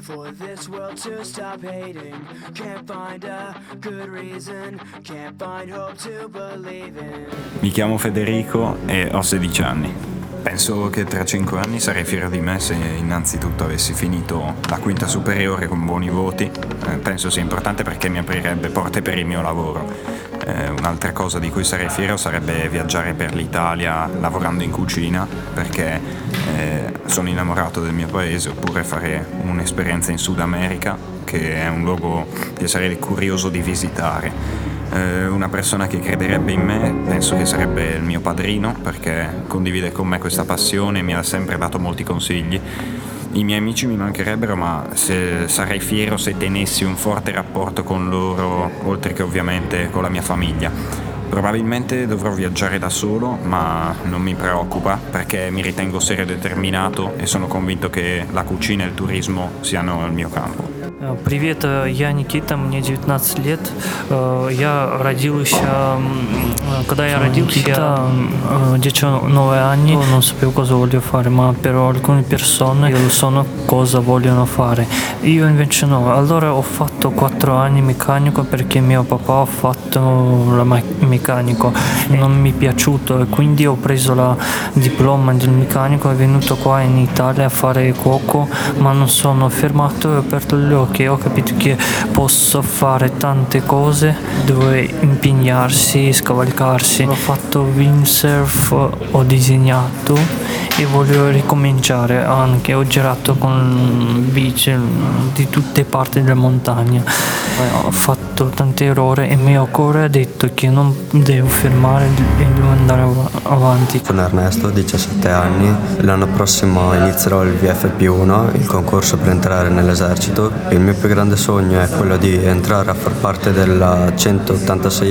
For this world to stop hating. Can't find a good reason, can't find hope to believe in. Mi chiamo Federico e ho 16 anni. Penso che tra 5 anni sarei fiero di me se innanzitutto avessi finito la quinta superiore con buoni voti. Eh, penso sia importante perché mi aprirebbe porte per il mio lavoro. Eh, un'altra cosa di cui sarei fiero sarebbe viaggiare per l'Italia lavorando in cucina perché eh, sono innamorato del mio paese oppure fare un'esperienza in Sud America che è un luogo che sarei curioso di visitare. Eh, una persona che crederebbe in me penso che sarebbe il mio padrino perché condivide con me questa passione e mi ha sempre dato molti consigli. I miei amici mi mancherebbero, ma sarei fiero se tenessi un forte rapporto con loro, oltre che ovviamente con la mia famiglia. Probabilmente dovrò viaggiare da solo, ma non mi preoccupa perché mi ritengo serio e determinato e sono convinto che la cucina e il turismo siano il mio campo. Привет, я Никита, мне 19 лет. Я родился, когда я родился, dieci nove anni, non sapevo cosa voglio fare, ma per alcune persone lo sanno cosa vogliono fare. Io invece no, allora ho fatto 4 anni meccanico perché mio papà ha fatto la meccanico, non mi è piaciuto e quindi ho preso la diploma del meccanico e venuto qua in Italia a fare cuoco, ma non sono fermato e ho aperto gli occhi che ho capito che posso fare tante cose dove impegnarsi, scavalcarsi. Ho fatto windsurf, ho disegnato e voglio ricominciare anche. Ho girato con bici di tutte parti della montagna. Ho fatto tanti errori e il mio cuore ha detto che non devo fermare e devo andare avanti. Sono Ernesto, 17 anni. L'anno prossimo inizierò il VFP1, il concorso per entrare nell'esercito. Il mio più grande sogno è quello di entrare a far parte del 186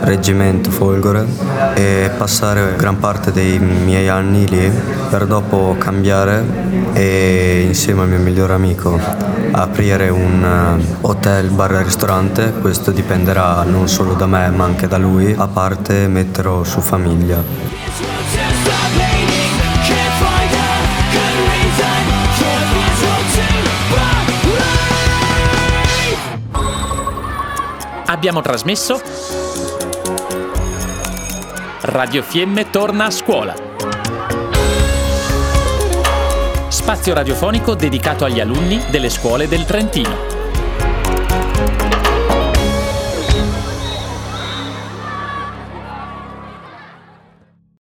reggimento Folgore e passare gran parte dei miei anni lì per dopo cambiare e insieme al mio migliore amico aprire un eh, hotel bar ristorante. Questo dipenderà non solo da me ma anche da lui. A parte metterò su famiglia. Abbiamo trasmesso Radio Fiemme torna a scuola. Spazio radiofonico dedicato agli alunni delle scuole del Trentino.